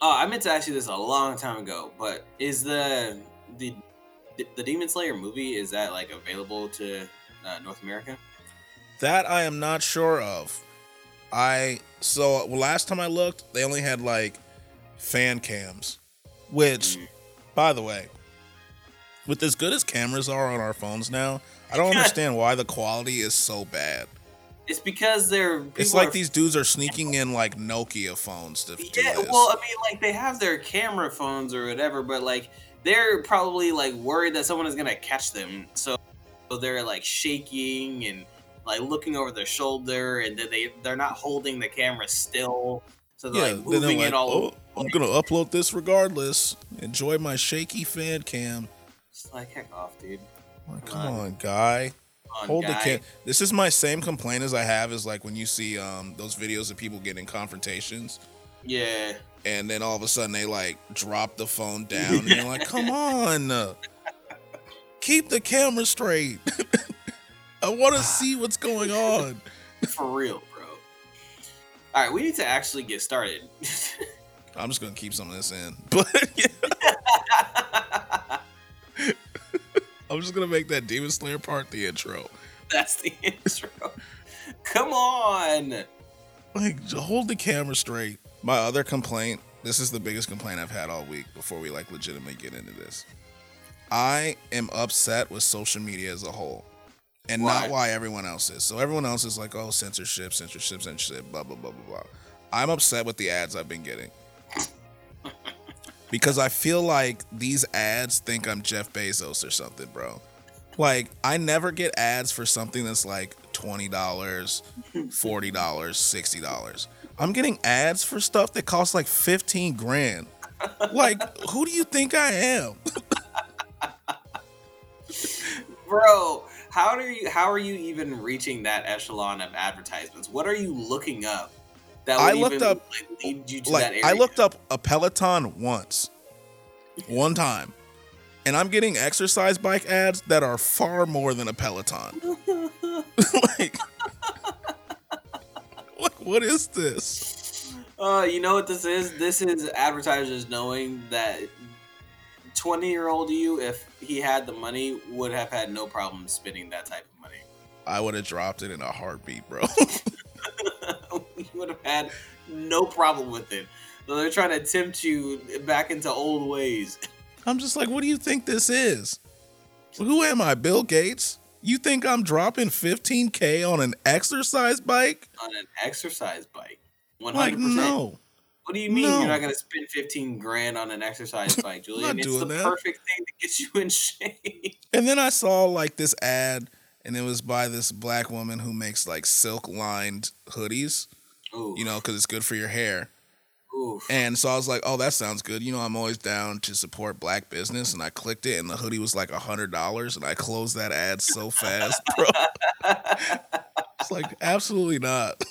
Oh, I meant to ask you this a long time ago, but is the the the Demon Slayer movie is that like available to uh, North America? That I am not sure of. I so last time I looked, they only had like fan cams, which, Mm. by the way, with as good as cameras are on our phones now, I don't understand why the quality is so bad. It's because they're It's like are- these dudes are sneaking in like Nokia phones to Yeah, well, I mean, like they have their camera phones or whatever, but like they're probably like worried that someone is gonna catch them, so so they're like shaking and like looking over their shoulder, and then they they're not holding the camera still, so they're yeah, like then they're moving like, it all. oh, I'm gonna upload this regardless. Enjoy my shaky fan cam. Just like heck off, dude. Like, Come come on. on, guy. Hold the guy. cam. This is my same complaint as I have is like when you see um those videos of people getting confrontations Yeah, and then all of a sudden they like drop the phone down and you're like, come on. Keep the camera straight. I want to see what's going on. for real, bro. All right, we need to actually get started. I'm just gonna keep some of this in. But I'm just gonna make that Demon Slayer part the intro. That's the intro. Come on. Like, hold the camera straight. My other complaint, this is the biggest complaint I've had all week before we like legitimately get into this. I am upset with social media as a whole. And Why? not why everyone else is. So everyone else is like, oh, censorship, censorship, censorship, blah, blah, blah, blah, blah. I'm upset with the ads I've been getting. Because I feel like these ads think I'm Jeff Bezos or something, bro. Like, I never get ads for something that's like $20, $40, $60. I'm getting ads for stuff that costs like 15 grand. Like, who do you think I am? Bro, how do you how are you even reaching that echelon of advertisements? What are you looking up that would I looked up- like, lead you to that area? I looked up a Peloton once, one time, and I'm getting exercise bike ads that are far more than a Peloton. like, like, what is this? Uh, you know what this is? This is advertisers knowing that 20 year old you, if he had the money, would have had no problem spending that type of money. I would have dropped it in a heartbeat, bro. you would have had no problem with it. So they're trying to tempt you back into old ways. I'm just like, what do you think this is? Who am I, Bill Gates? You think I'm dropping 15k on an exercise bike? On an exercise bike. 100%. Like, no. What do you mean No. you're not going to spend 15 grand on an exercise bike, Julian? it's doing the that. perfect thing to get you in shape. And then I saw like this ad, and it was by this black woman who makes like silk lined hoodies, Ooh, you know, because it's good for your hair. oof. And so I was like, oh, that sounds good. You know, I'm always down to support black business. And I clicked it, and the hoodie was like a $100. And I closed that ad so fast, bro. It's like, absolutely not.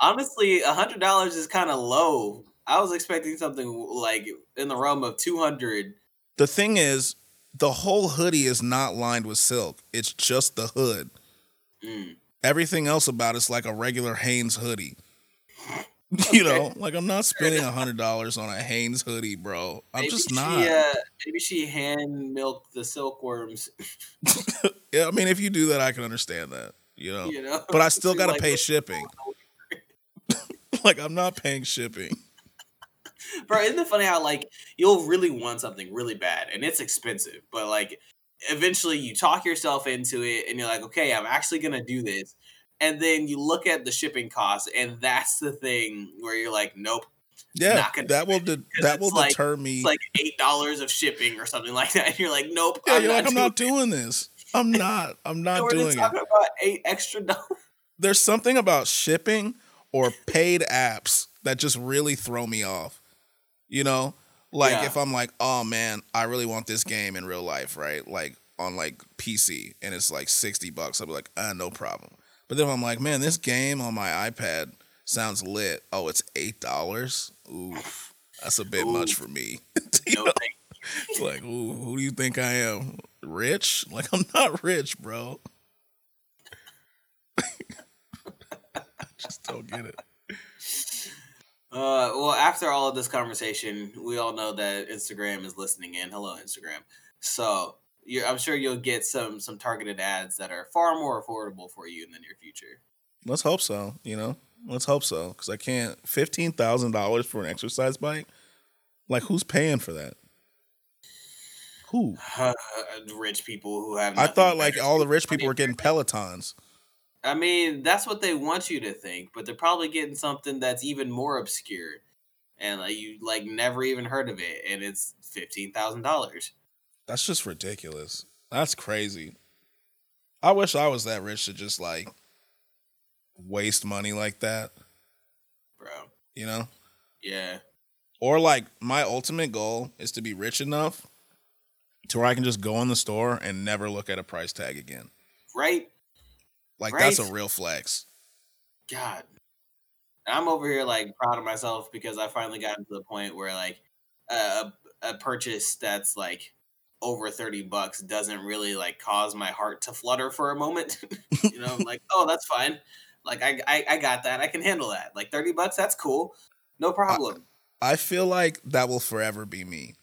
Honestly, a hundred dollars is kind of low. I was expecting something like in the realm of two hundred. The thing is, the whole hoodie is not lined with silk, it's just the hood. Mm. Everything else about it's like a regular Hanes hoodie. You know, like I'm not spending a hundred dollars on a Hanes hoodie, bro. I'm Maybe just she, not. Uh, maybe she hand milked the silkworms. Yeah, I mean, if you do that, I can understand that. You know, You know, but I still gotta like- pay shipping. like I'm not paying shipping. Bro, isn't it funny how like you'll really want something really bad and it's expensive, but like eventually you talk yourself into it and you're like, okay, I'm actually gonna do this. And then you look at the shipping costs, and that's the thing where you're like, nope, Yeah, Not gonna that will de- that will like- deter me. it's like eight dollars of shipping or something like that. And you're like, nope, yeah, I'm you're not like, I'm doing not doing this. I'm not. I'm not We're doing it. talking about eight extra dollars. there's something about shipping or paid apps that just really throw me off. You know, like Yeah. if I'm like, oh man, I really want this game in real life, right? Like on like PC, and it's like sixty bucks. I'll be like, ah, no problem. But then if I'm like, man, this game on my iPad sounds lit. Oh, it's eight dollars. Oof, that's a bit much for me. You No know? It's like, ooh, who do you think I am? Rich? Like I'm not rich, bro. I just don't get it. Uh, well, after all of this conversation, we all know that Instagram is listening in. Hello, Instagram. So you're, I'm sure you'll get some some targeted ads that are far more affordable for you in the near future. Let's hope so. You know, let's hope so because I can't fifteen thousand dollars for an exercise bike. Like, who's paying for that? Who? Uh, rich people who have. I thought like all the rich people were getting Pelotons. I mean, that's what they want you to think, but they're probably getting something that's even more obscure, and like you like never even heard of it, and it's fifteen thousand dollars. That's just ridiculous. That's crazy. I wish I was that rich to just like waste money like that, Bro, you know? yeah, Or like my ultimate goal is to be rich enough to where I can just go in the store and never look at a price tag again. right. Like that's a real flex. God. I'm over here like proud of myself because I finally gotten to the point where like a a purchase that's like over 30 bucks doesn't really like cause my heart to flutter for a moment. you know, I'm like, oh, that's fine. Like I, I I got that. I can handle that. Like 30 bucks, that's cool. No problem. I feel like that will forever be me.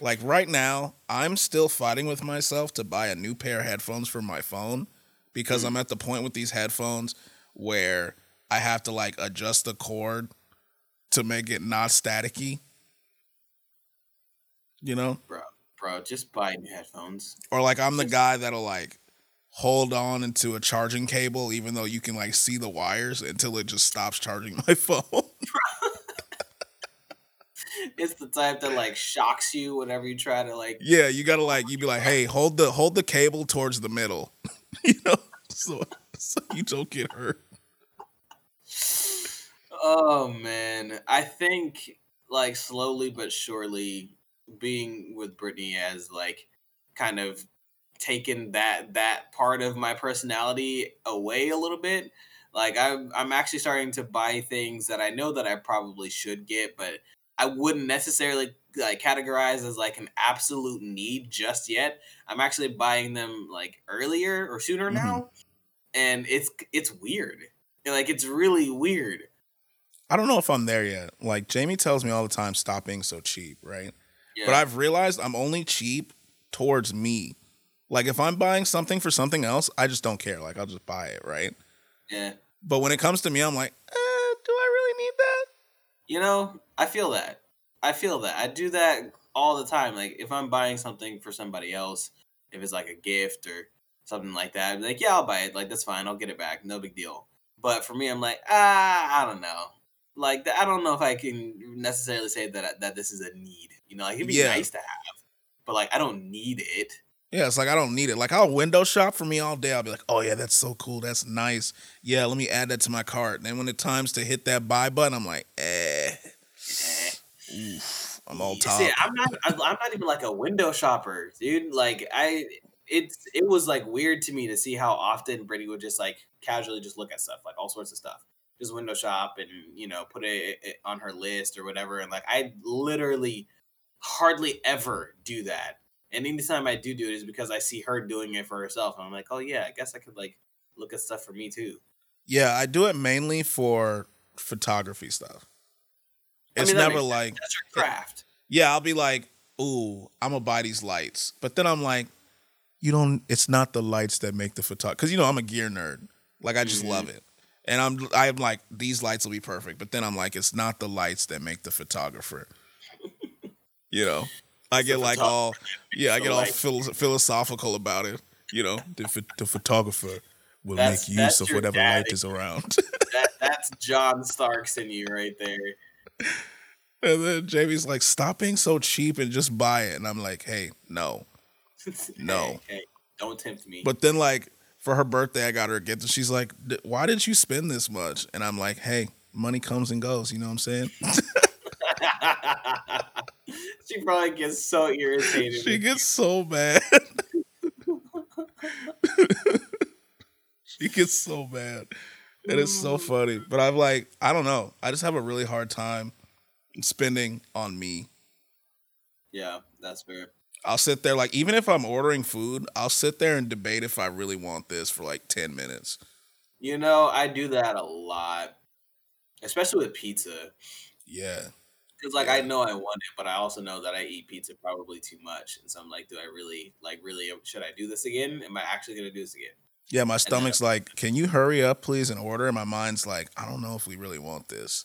Like right now, I'm still fighting with myself to buy a new pair of headphones for my phone because mm. I'm at the point with these headphones where I have to like adjust the cord to make it not staticky. You know? bro, bro, just buy new headphones. Or like I'm the guy that'll like hold on into a charging cable even though you can like see the wires until it just stops charging my phone. It's the type that like shocks you whenever you try to like Yeah, you gotta like you'd be like, hey, hold the hold the cable towards the middle, you know, so so you don't get hurt. Oh man, I think like slowly but surely being with Brittany has like kind of taken that that part of my personality away a little bit. Like I'm I'm actually starting to buy things that I know that I probably should get, but I wouldn't necessarily like categorize as like an absolute need just yet. I'm actually buying them like earlier or sooner Mhm. now, and it's it's weird. Like it's really weird. I don't know if I'm there yet. Like Jamie tells me all the time, stop being so cheap, right? Yeah. But I've realized I'm only cheap towards me. Like if I'm buying something for something else, I just don't care. Like I'll just buy it, right? yeah. But when it comes to me, I'm like, eh, do I really need that? You know, I feel that. I feel that. I do that all the time. Like if I'm buying something for somebody else, if it's like a gift or something like that, I'd be like, yeah, I'll buy it. Like that's fine. I'll get it back. No big deal. But for me, I'm like, ah, I don't know. Like I don't know if I can necessarily say that that this is a need. You know, like it'd be Yeah. nice to have, but like I don't need it. Yeah, it's like I don't need it. Like I'll window shop for me all day. I'll be like, oh yeah, that's so cool. That's nice. Yeah, let me add that to my cart. And then when it times to hit that buy button, I'm like, eh. Oof, I'm all top. I'm not. I'm I'm not even like a window shopper, dude. Like I, it's it was like weird to me to see how often Brittany would just like casually just look at stuff, like all sorts of stuff, just window shop and you know put it, it on her list or whatever. And like I literally hardly ever do that. And anytime I do do it is because I see her doing it for herself, and I'm like, oh yeah, I guess I could like look at stuff for me too. Yeah, I do it mainly for photography stuff. I It's mean, never like, That's your craft. yeah, I'll be like, ooh, I'm gonna buy these lights. But then I'm like, you don't, it's not the lights that make the photography. Cause you know, I'm a gear nerd. Like, I just Mhm. love it. And I'm, I'm like, these lights will be perfect. But then I'm like, it's not the lights that make the photographer. You know, I get like all, yeah, I get all philo- philosophical about it. You know, the, ph- the photographer will That's- make use of whatever light is around. That that's John Starks in you right there. And then Jamie's like, stop being so cheap and just buy it. And I'm like, hey, no. No. Hey, hey, don't tempt me. But then, like, for her birthday, I got her a gift. And she's like, why did you spend this much? And I'm like, hey, money comes and goes. You know what I'm saying? she probably gets so irritated. she gets so mad. she gets so mad. And it's so mm. funny. But I'm like, I don't know. I just have a really hard time spending on me. yeah, that's fair. I'll sit there like even if I'm ordering food, I'll sit there and debate if I really want this for like 10 minutes. You know, I do that a lot, especially with pizza. Yeah. Because like Yeah. I know I want it, but I also know that I eat pizza probably too much, and so I'm like, do I really like really uh, should I do this again? Am I actually gonna do this again? Yeah, my then- stomach's like, can you hurry up, please, and order? And my mind's like, I don't know if we really want this.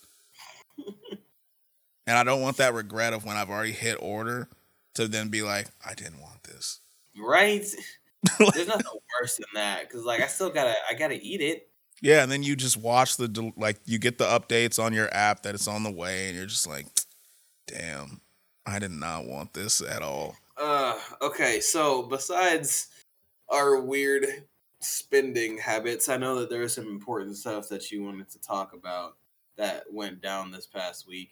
and I don't want that regret of when I've already hit order to then be like, I didn't want this. Right? There's nothing worse than that because like I still gotta I gotta eat it. Yeah, and then you just watch the like you get the updates on your app that it's on the way, and you're just like, damn, I did not want this at all. Uh, okay. So besides our weird spending habits, I know that there is some important stuff that you wanted to talk about that went down this past week.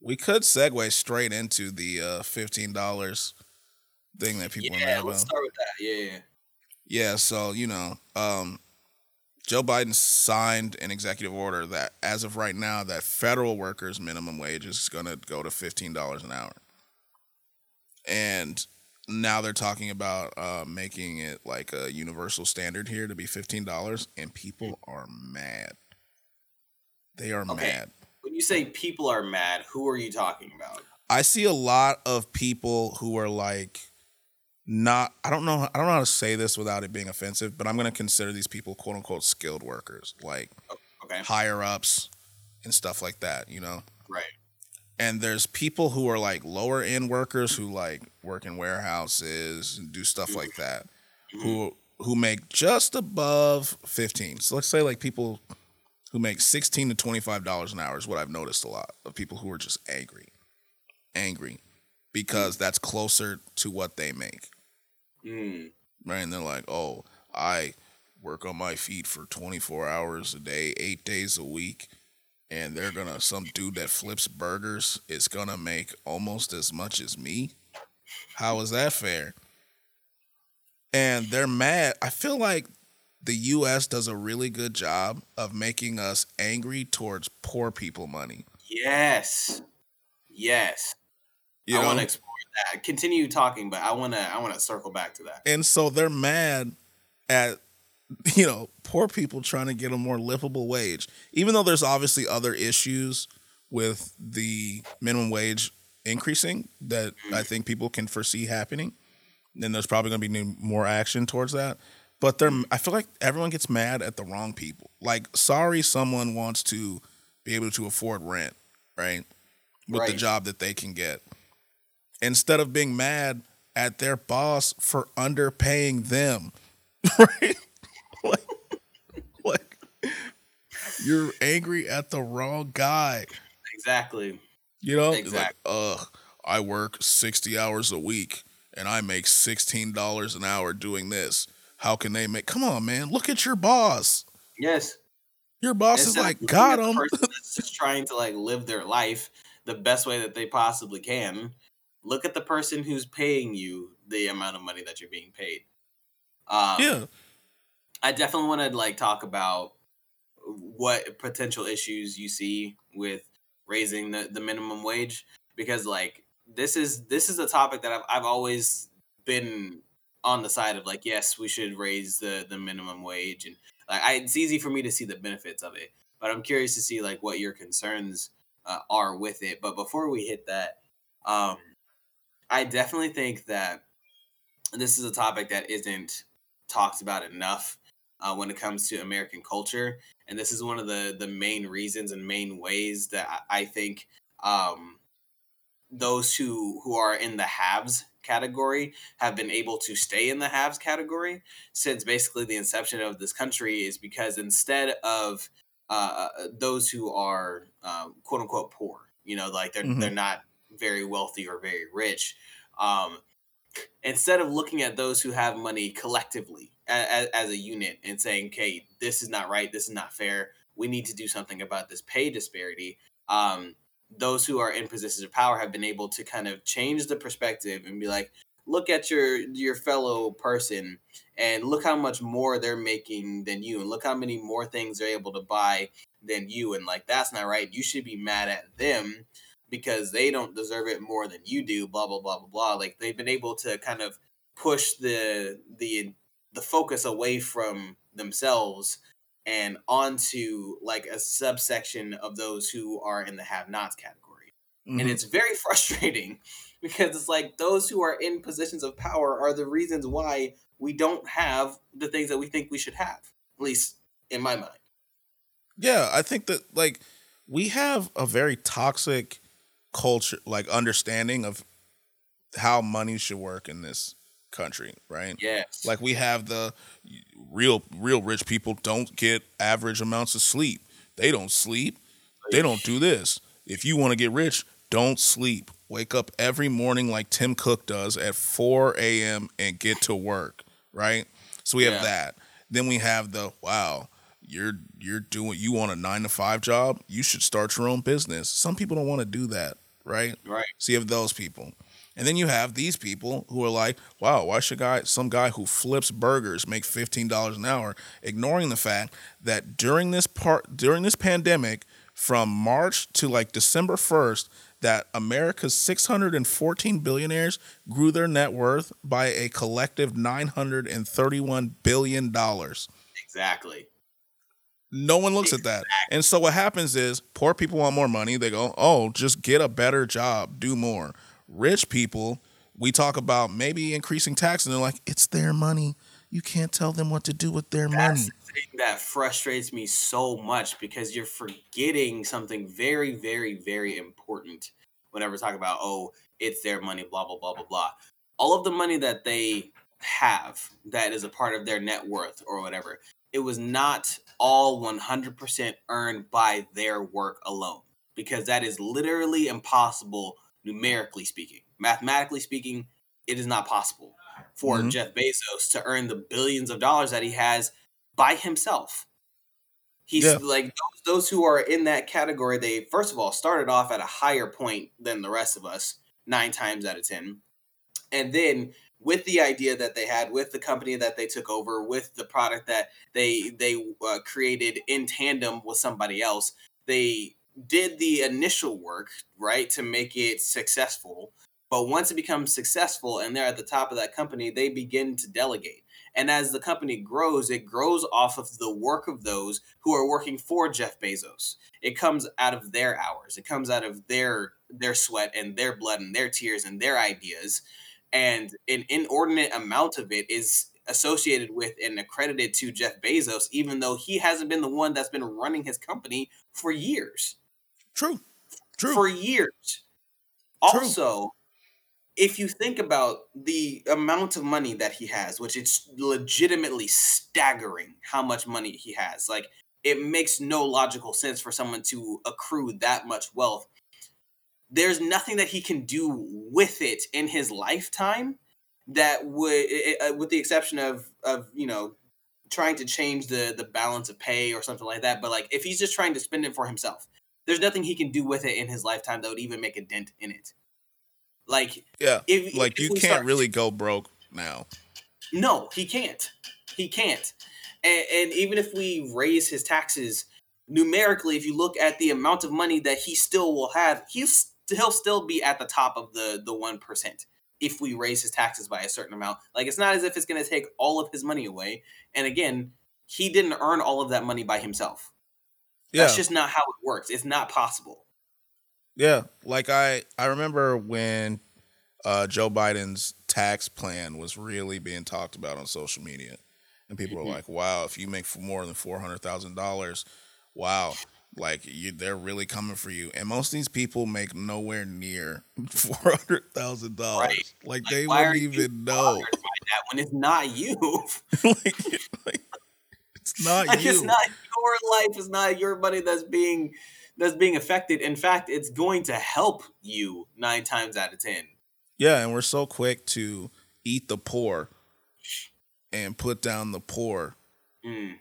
We could segue straight into the uh, fifteen dollars thing that people are yeah, let's about. start with that. Yeah. Yeah, so you know, um, Joe Biden signed an executive order that, as of right now, that federal workers' minimum wage is going to go to fifteen dollars an hour, and now they're talking about uh, making it like a universal standard here to be fifteen dollars, and people are mad. They are Okay. mad. When you say people are mad, who are you talking about? I see a lot of people who are like not I don't know I don't know how to say this without it being offensive, but I'm gonna consider these people quote unquote skilled workers, like Okay. higher ups and stuff like that, you know? Right. And there's people who are like lower end workers who like work in warehouses and do stuff mm-hmm. like that, mm-hmm. who who make just above 15. So let's say like people who make 16 to 25 dollars an hour is what I've noticed a lot of people who are just angry. Angry because mm-hmm. that's closer to what they make. Mm. Right? And they're like, "Oh, I work on my feet for 24 hours a day, 8 days a week." And they're gonna some dude that flips burgers is gonna make almost as much as me. How is that fair? And they're mad. I feel like the US does a really good job of making us angry towards poor people money. Yes. Yes. You I want to that. Continue talking, but I want to I want to circle back to that. And so they're mad at you know poor people trying to get a more livable wage, even though there's obviously other issues with the minimum wage increasing that I mm. think people can foresee happening. Then there's probably going to be new, more action towards that. But they're I feel like everyone gets mad at the wrong people. Like, sorry, someone wants to be able to afford rent, right? With the job that they can get. Instead of being mad at their boss for underpaying them, right? like, like, you're angry at the wrong guy. Exactly. You know, It's Exact- like, ugh, I work 60 hours a week and I make $16 an hour doing this. How can they make? Come on, man. Look at your boss. Yes. Your boss is Instead of like, got him. that's just trying to like live their life the best way that they possibly can. Look at the person who's paying you the amount of money that you're being paid. Um, yeah. I definitely want to like talk about what potential issues you see with raising the, the minimum wage because like this is this is a topic that I've, I've always been on the side of like yes we should raise the the minimum wage and like I, it's easy for me to see the benefits of it but i'm curious to see like what your concerns uh, are with it but before we hit that um i definitely think that this is a topic that isn't talked about enough uh, when it comes to american culture and this is one of the the main reasons and main ways that i, I think um those who who are in the haves category have been able to stay in the haves category since basically the inception of this country is because instead of uh, those who are um, quote unquote poor, you know, like they're Mhm. they're not very wealthy or very rich. Um, instead of looking at those who have money collectively as, as a unit and saying, "Okay, this is not right. This is not fair. We need to do something about this pay disparity." Um, those who are in positions of power have been able to kind of change the perspective and be like, look at your your fellow person and look how much more they're making than you and look how many more things they're able to buy than you and like that's not right you should be mad at them because they don't deserve it more than you do blah blah blah blah blah like they've been able to kind of push the the the focus away from themselves and onto like a subsection of those who are in the have-nots category. Mm-hmm. And it's very frustrating because it's like those who are in positions of power are the reasons why we don't have the things that we think we should have. At least in my mind. Yeah, I think that like we have a very toxic culture like understanding of how money should work in this country, right? Yes. Like we have the real real rich people don't get average amounts of sleep. They don't sleep. They don't do this. If you want to get rich, don't sleep. Wake up every morning like Tim Cook does at 4 a.m. and get to work, right? So we have yeah. that. Then we have the wow, you're you're doing you want a nine to five job, you should start your own business. Some people don't want to do that, right? Right. So you have those people. And then you have these people who are like, wow, why should guy some guy who flips burgers make fifteen dollars an hour, ignoring the fact that during this part during this pandemic, from March to like December first, that America's 614 billionaires grew their net worth by a collective 931 billion dollars. Exactly. No one looks exactly. at that. And so what happens is poor people want more money. They go, "Oh, just get a better job, do more." Rich people, we talk about maybe increasing taxes, and they're like, it's their money. You can't tell them what to do with their That's money. The thing that frustrates me so much because you're forgetting something very, very, very important whenever we talk about, oh, it's their money, blah, blah, blah, blah, blah. All of the money that they have that is a part of their net worth or whatever, it was not all 100% earned by their work alone because that is literally impossible numerically speaking. Mathematically speaking, it is not possible for mm-hmm. Jeff Bezos to earn the billions of dollars that he has by himself. He's yeah. like those, those who are in that category, they first of all started off at a higher point than the rest of us, nine times out of 10. And then with the idea that they had with the company that they took over with the product that they they uh, created in tandem with somebody else they did the initial work, right, to make it successful. But once it becomes successful and they're at the top of that company, they begin to delegate. And as the company grows, it grows off of the work of those who are working for Jeff Bezos. It comes out of their hours. It comes out of their their sweat and their blood and their tears and their ideas. And an inordinate amount of it is associated with and accredited to Jeff Bezos, even though he hasn't been the one that's been running his company for years. True. True. For years. True. Also, if you think about the amount of money that he has, which it's legitimately staggering how much money he has, like it makes no logical sense for someone to accrue that much wealth. There's nothing that he can do with it in his lifetime that would, uh, with the exception of of you know trying to change the the balance of pay or something like that. But like if he's just trying to spend it for himself, there's nothing he can do with it in his lifetime that would even make a dent in it. Like yeah, if, like if you can't start, really go broke now. No, he can't. He can't. And, and even if we raise his taxes numerically, if you look at the amount of money that he still will have, he's he'll still be at the top of the the one percent if we raise his taxes by a certain amount. Like it's not as if it's going to take all of his money away. And again, he didn't earn all of that money by himself. Yeah. That's just not how it works. It's not possible. Yeah, like I I remember when uh, Joe Biden's tax plan was really being talked about on social media, and people mm-hmm. were like, "Wow, if you make more than four hundred thousand dollars, wow, like you, they're really coming for you." And most of these people make nowhere near four hundred thousand right. dollars. Like, like they wouldn't even know that when it's not you. like, like, it's not like you. It's not your life. It's not your money that's being that's being affected. In fact, it's going to help you nine times out of ten. Yeah, and we're so quick to eat the poor and put down the poor mm.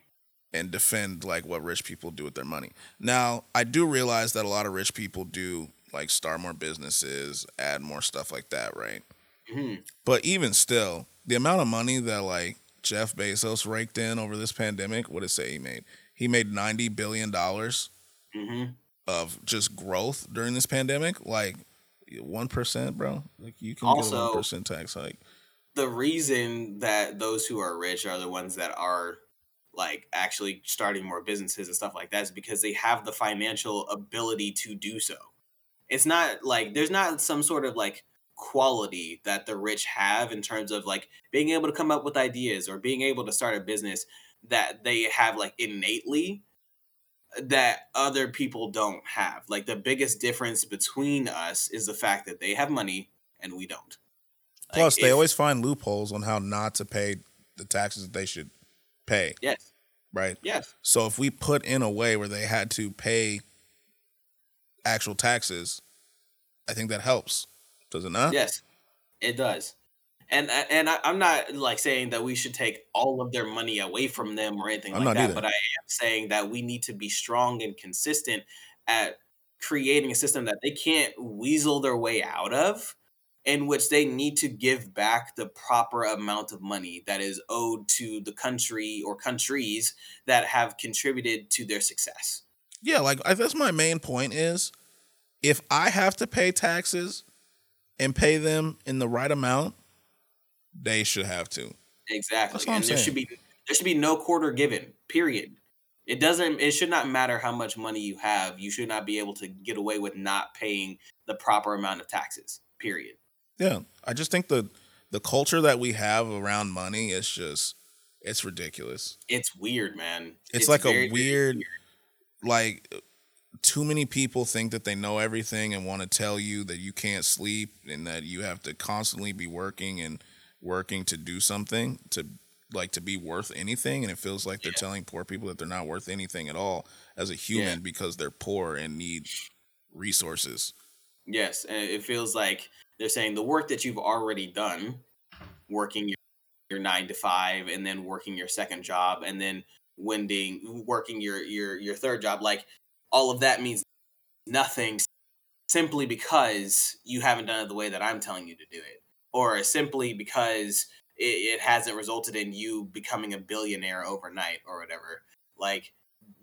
And defend like what rich people do with their money. Now, I do realize that a lot of rich people do like start more businesses, add more stuff like that, right? Mm-hmm. But even still, the amount of money that like Jeff Bezos raked in over this pandemic, what did it say he made? He made ninety billion dollars mm-hmm. of just growth during this pandemic. Like one percent, bro. Like you can also, get a one percent tax hike. The reason that those who are rich are the ones that are like actually starting more businesses and stuff like that is because they have the financial ability to do so. It's not like there's not some sort of like quality that the rich have in terms of like being able to come up with ideas or being able to start a business that they have like innately that other people don't have. Like the biggest difference between us is the fact that they have money and we don't. Like, Plus, they always find loopholes on how not to pay the taxes that they should pay. Yes. Right. Yes. So if we put in a way where they had to pay actual taxes, I think that helps. Does it not? Yes, it does. And and I, am not like saying that we should take all of their money away from them or anything I'm like that, either. but I am saying that we need to be strong and consistent at creating a system that they can't weasel their way out of, in which they need to give back the proper amount of money that is owed to the country or countries that have contributed to their success. Yeah, like I that's my main point is if I have to pay taxes and pay them in the right amount, they should have to. Exactly. That's what I'm and there saying. should be there should be no quarter given. Period. It doesn't it should not matter how much money you have. You should not be able to get away with not paying the proper amount of taxes. Period. Yeah, I just think the the culture that we have around money is just it's ridiculous. It's weird, man. It's, like very, a very weird, like too many people think that they know everything and want to tell you that you can't sleep and that you have to constantly be working and working to do something to like to be worth anything and it feels like they're Yeah. telling poor people that they're not worth anything at all as a human because they're poor and need resources. Yes, and it feels like they're saying the work that you've already done, working your, your nine to five, and then working your second job, and then winding working your your your third job, like all of that means nothing simply because you haven't done it the way that I'm telling you to do it, or simply because it, it hasn't resulted in you becoming a billionaire overnight or whatever. Like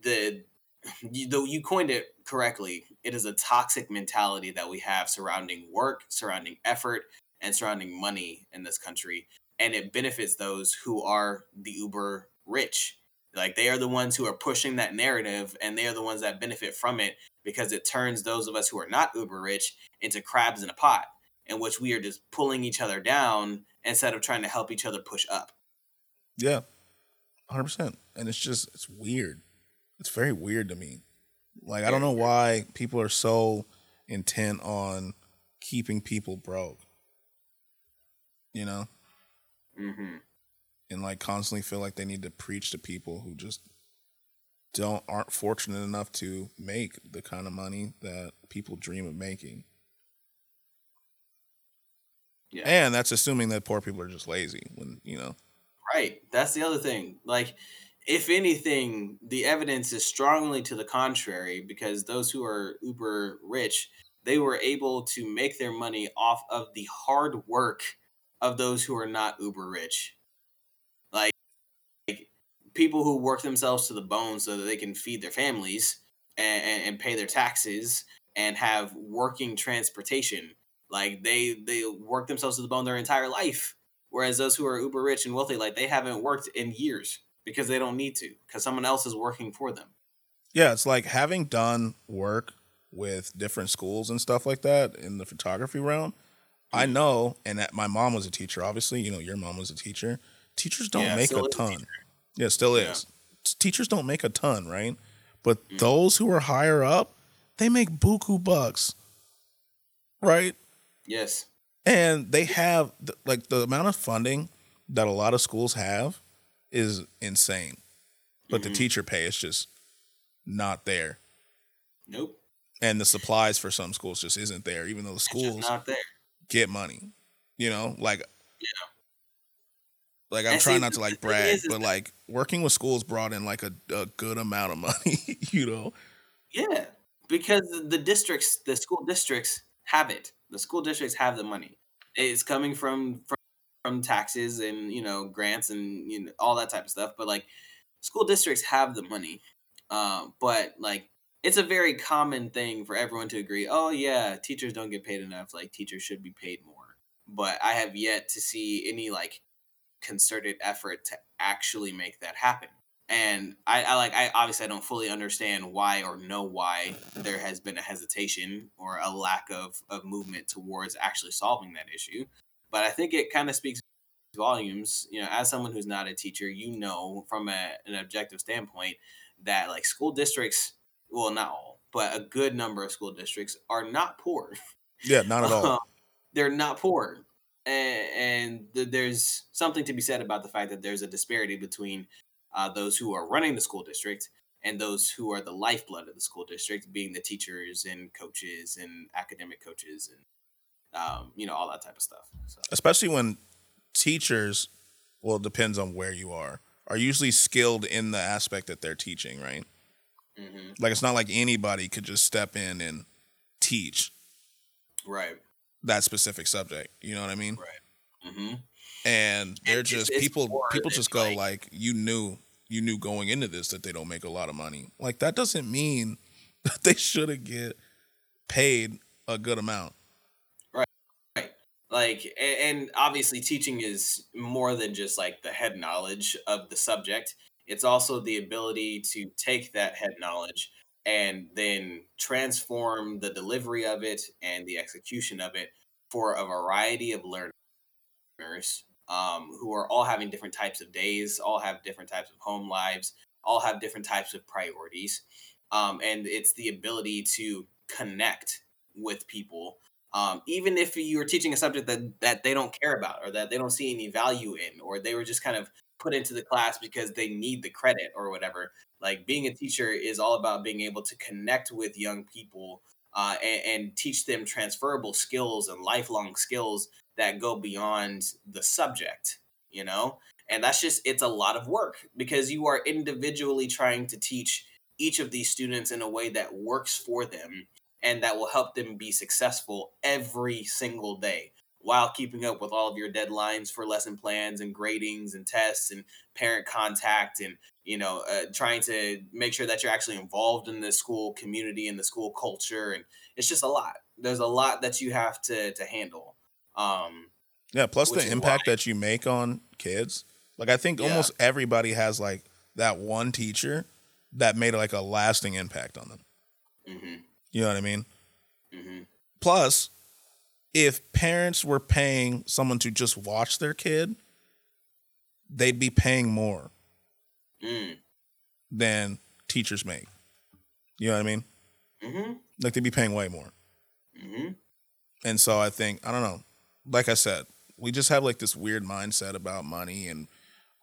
the you, though you coined it correctly, it is a toxic mentality that we have surrounding work, surrounding effort, and surrounding money in this country, and it benefits those who are the uber rich. Like they are the ones who are pushing that narrative, and they are the ones that benefit from it because it turns those of us who are not uber rich into crabs in a pot, in which we are just pulling each other down instead of trying to help each other push up. Yeah. 100%. And it's just it's weird. It's very weird to me. Like I don't know why people are so intent on keeping people broke. You know? Mm-hmm. and like constantly feel like they need to preach to people who just don't aren't fortunate enough to make the kind of money that people dream of making. Yeah. And that's assuming that poor people are just lazy when, you know. Right. That's the other thing. Like, if anything, the evidence is strongly to the contrary because those who are uber rich, they were able to make their money off of the hard work of those who are not uber rich. Like, like people who work themselves to the bone so that they can feed their families and, and, pay their taxes and have working transportation. Like they they work themselves to the bone their entire life. Whereas those who are uber rich and wealthy, like they haven't worked in years because they don't need to, because someone else is working for them. Yeah, it's like having done work with different schools and stuff like that in the photography realm. I know, and that my mom was a teacher. Obviously, you know, your mom was a teacher. Teachers don't Yeah, make a is a ton. Yeah, still is. T- Teachers don't make a ton, right? But Mm. those who are higher up, they make buku bucks, right? Yes. And they have like the amount of funding that a lot of schools have is insane, but the Mhm. teacher pay is just not there Nope. and the supplies for some schools just isn't there even though the schools not there. get money you know like Yeah. like i'm And trying see, not to like brag is, but like working with schools brought in like a, a good amount of money you know Yeah, because the- the districts, the school districts have it. The school districts have the money. It's coming from from, from taxes and you know grants and you know all that type of stuff. But like school districts have the money. Um, but like it's a very common thing for everyone to agree. Oh yeah, teachers don't get paid enough. Like teachers should be paid more. But I have yet to see any like concerted effort to actually make that happen. and I, I like I obviously I don't fully understand why or know why there has been a hesitation or a lack of, of movement towards actually solving that issue. But I think it kind of speaks volumes. You know, as someone who's not a teacher, you know from a, an objective standpoint that like school districts, well, not all, but a good number of school districts are not poor. Yeah, not at all. They're not poor. And, and th- there's something to be said about the fact that there's a disparity between uh, those who are running the school district and those who are the lifeblood of the school district, being the teachers and coaches and academic coaches and um, you know all that type of stuff. So. Especially when teachers, well, it depends on where you are, are usually skilled in the aspect that they're teaching, right? Mm-hmm. Like it's not like anybody could just step in and teach Right. that specific subject. You know what I mean? Right. Mm-hmm. And they're it's- just it's people. more People just go like- like, you knew, you knew going into this that they don't make a lot of money. Like that doesn't mean that they shouldn't get paid a good amount. Like a- and obviously teaching is more than just like the head knowledge of the subject. It's also the ability to take that head knowledge and then transform the delivery of it and the execution of it for a variety of learners um, who are all having different types of days all have different types of home lives all have different types of priorities. Um, and it's the ability to connect with people um, even if you are teaching a subject that that they don't care about or that they don't see any value in or they were just kind of put into the class because they need the credit or whatever like being a teacher is all about being able to connect with young people uh, and, and teach them transferable skills and lifelong skills that go beyond the subject you know? And that's just it's a lot of work because you are individually trying to teach each of these students in a way that works for them and that will help them be successful every single day while keeping up with all of your deadlines for lesson plans and gradings and tests and parent contact and you know uh, trying to make sure that you're actually involved in the school community and the school culture and it's just a lot there's a lot that you have to to handle um Yeah. Plus the impact why- that you make on kids. Like I think Yeah. almost everybody has like that one teacher that made like a lasting impact on them. hmm You know what I mean? hmm Plus, if parents were paying someone to just watch their kid, they'd be paying more mm. than teachers make. You know what I mean? hmm Like they'd be paying way more. hmm And so I think, I don't know, like I said, we just have like this weird mindset about money and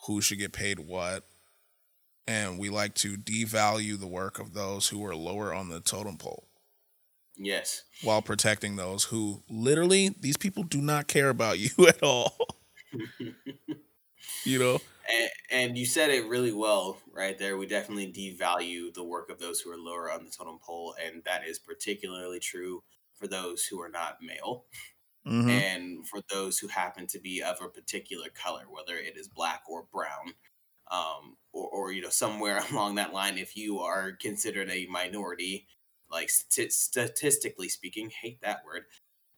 who should get paid what. And we like to devalue the work of those who are lower on the totem pole yes while protecting those who literally, these people do not care about you at all. you know? And, and you said it really well right there. We definitely devalue the work of those who are lower on the totem pole, and that is particularly true for those who are not male Mhm. and for those who happen to be of a particular color, whether it is black or brown, um, or, or you know somewhere along that line. If you are considered a minority, like st- statistically speaking, hate that word.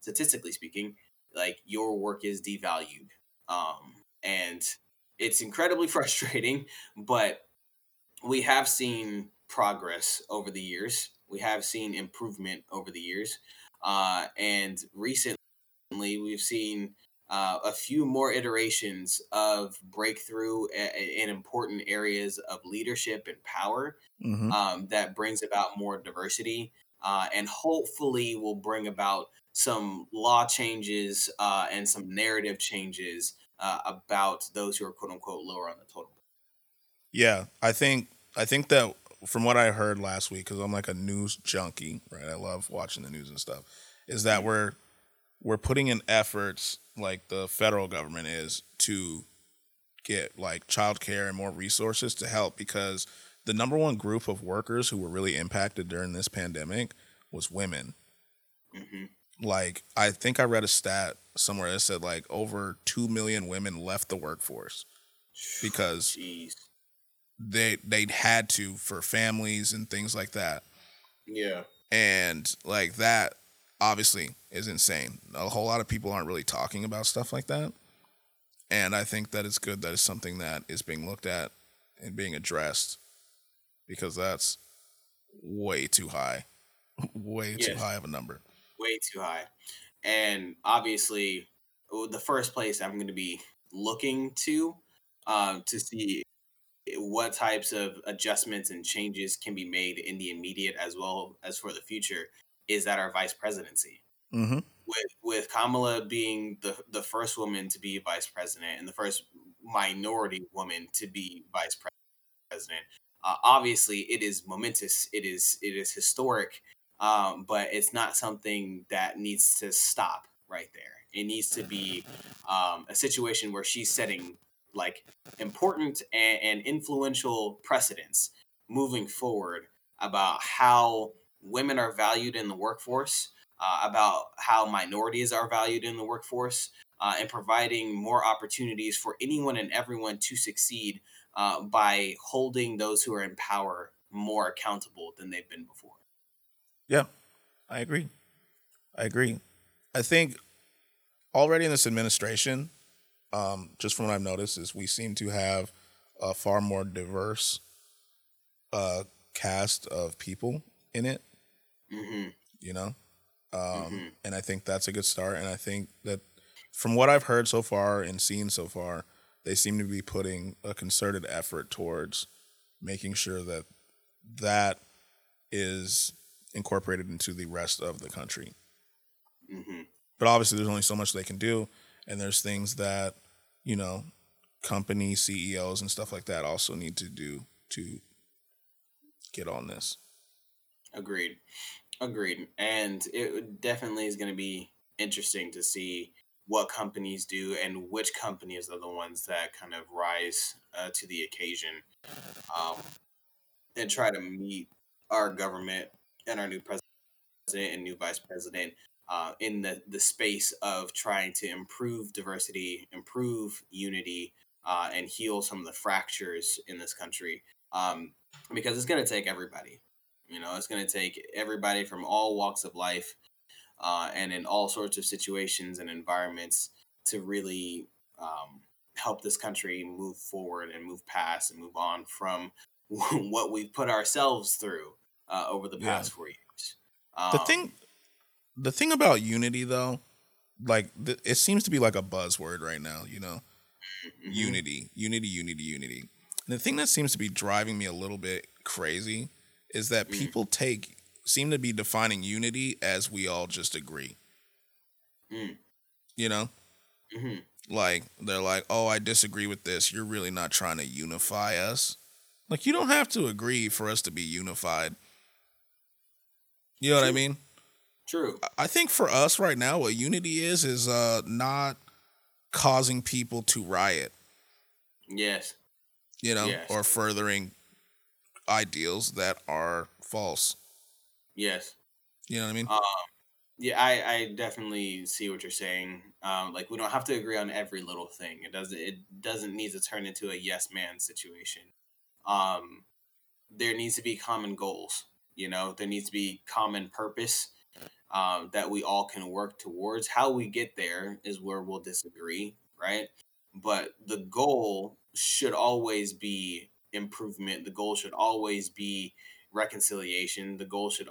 Statistically speaking, like your work is devalued, um, and it's incredibly frustrating. But we have seen progress over the years. We have seen improvement over the years, uh, and recently we've seen uh, a few more iterations of breakthrough in important areas of leadership and power Mhm. um, that brings about more diversity uh, and hopefully will bring about some law changes uh, and some narrative changes uh, about those who are quote unquote lower on the totem. Yeah, I think I think that from what I heard last week, because I'm like a news junkie, right? I love watching the news and stuff. Is that we're we're putting in efforts like the federal government is to get like childcare and more resources to help because the number one group of workers who were really impacted during this pandemic was women. hmm Like I think I read a stat somewhere that said like over two million women left the workforce because Jeez. they they had to for families and things like that Yeah. and like that obviously is insane a whole lot of people aren't really talking about stuff like that and i think that it's good that it's something that is being looked at and being addressed because that's way too high. way too high of a number. way too high. And obviously, the first place I'm going to be looking to um, to see what types of adjustments and changes can be made in the immediate as well as for the future is that our vice presidency. Mm-hmm. With with Kamala being the the first woman to be vice president and the first minority woman to be vice president, uh, obviously it is momentous. It is it is historic um, but it's not something that needs to stop right there. It needs to be um, a situation where she's setting like important and, and influential precedents moving forward about how women are valued in the workforce, uh, about how minorities are valued in the workforce, uh, and providing more opportunities for anyone and everyone to succeed uh, by holding those who are in power more accountable than they've been before. Yeah, I agree. I agree. I think already in this administration, um, just from what I've noticed, is we seem to have a far more diverse uh, cast of people in it. Hmm You know, um, Mhm. and I think that's a good start. And I think that from what I've heard so far and seen so far, they seem to be putting a concerted effort towards making sure that that is incorporated into the rest of the country. hmm But obviously, there's only so much they can do, and there's things that you know, company CEOs and stuff like that also need to do to get on this. Agreed. Agreed. And it definitely is going to be interesting to see what companies do and which companies are the ones that kind of rise uh, to the occasion um, and try to meet our government and our new president and new vice president uh, in the, the space of trying to improve diversity, improve unity, uh, and heal some of the fractures in this country. Um, because it's going to take everybody. You know, it's going to take everybody from all walks of life uh, and in all sorts of situations and environments to really um, help this country move forward and move past and move on from what we've put ourselves through uh, over the Yeah. past four years. Um, The thing, the thing about unity though, like th- it seems to be like a buzzword right now. You know, mhm, unity, unity, unity, unity. And the thing that seems to be driving me a little bit crazy is that Mm. people take seem to be defining unity as we all just agree. Mm. You know, mhm. like they're like, "Oh, I disagree with this. You're really not trying to unify us." Like you don't have to agree for us to be unified. You know what I mean? True. I think for us right now, what unity is is uh not causing people to riot, Yes. you know, Yes. or furthering ideals that are false. Yes. You know what I mean? Um, yeah, I, I definitely see what you're saying. Um, like we don't have to agree on every little thing. It doesn't it doesn't need to turn into a yes man situation. Um, there needs to be common goals. You know, there needs to be common purpose um, that we all can work towards. How we get there is where we'll disagree, right? But the goal should always be improvement. The goal should always be reconciliation. The goal should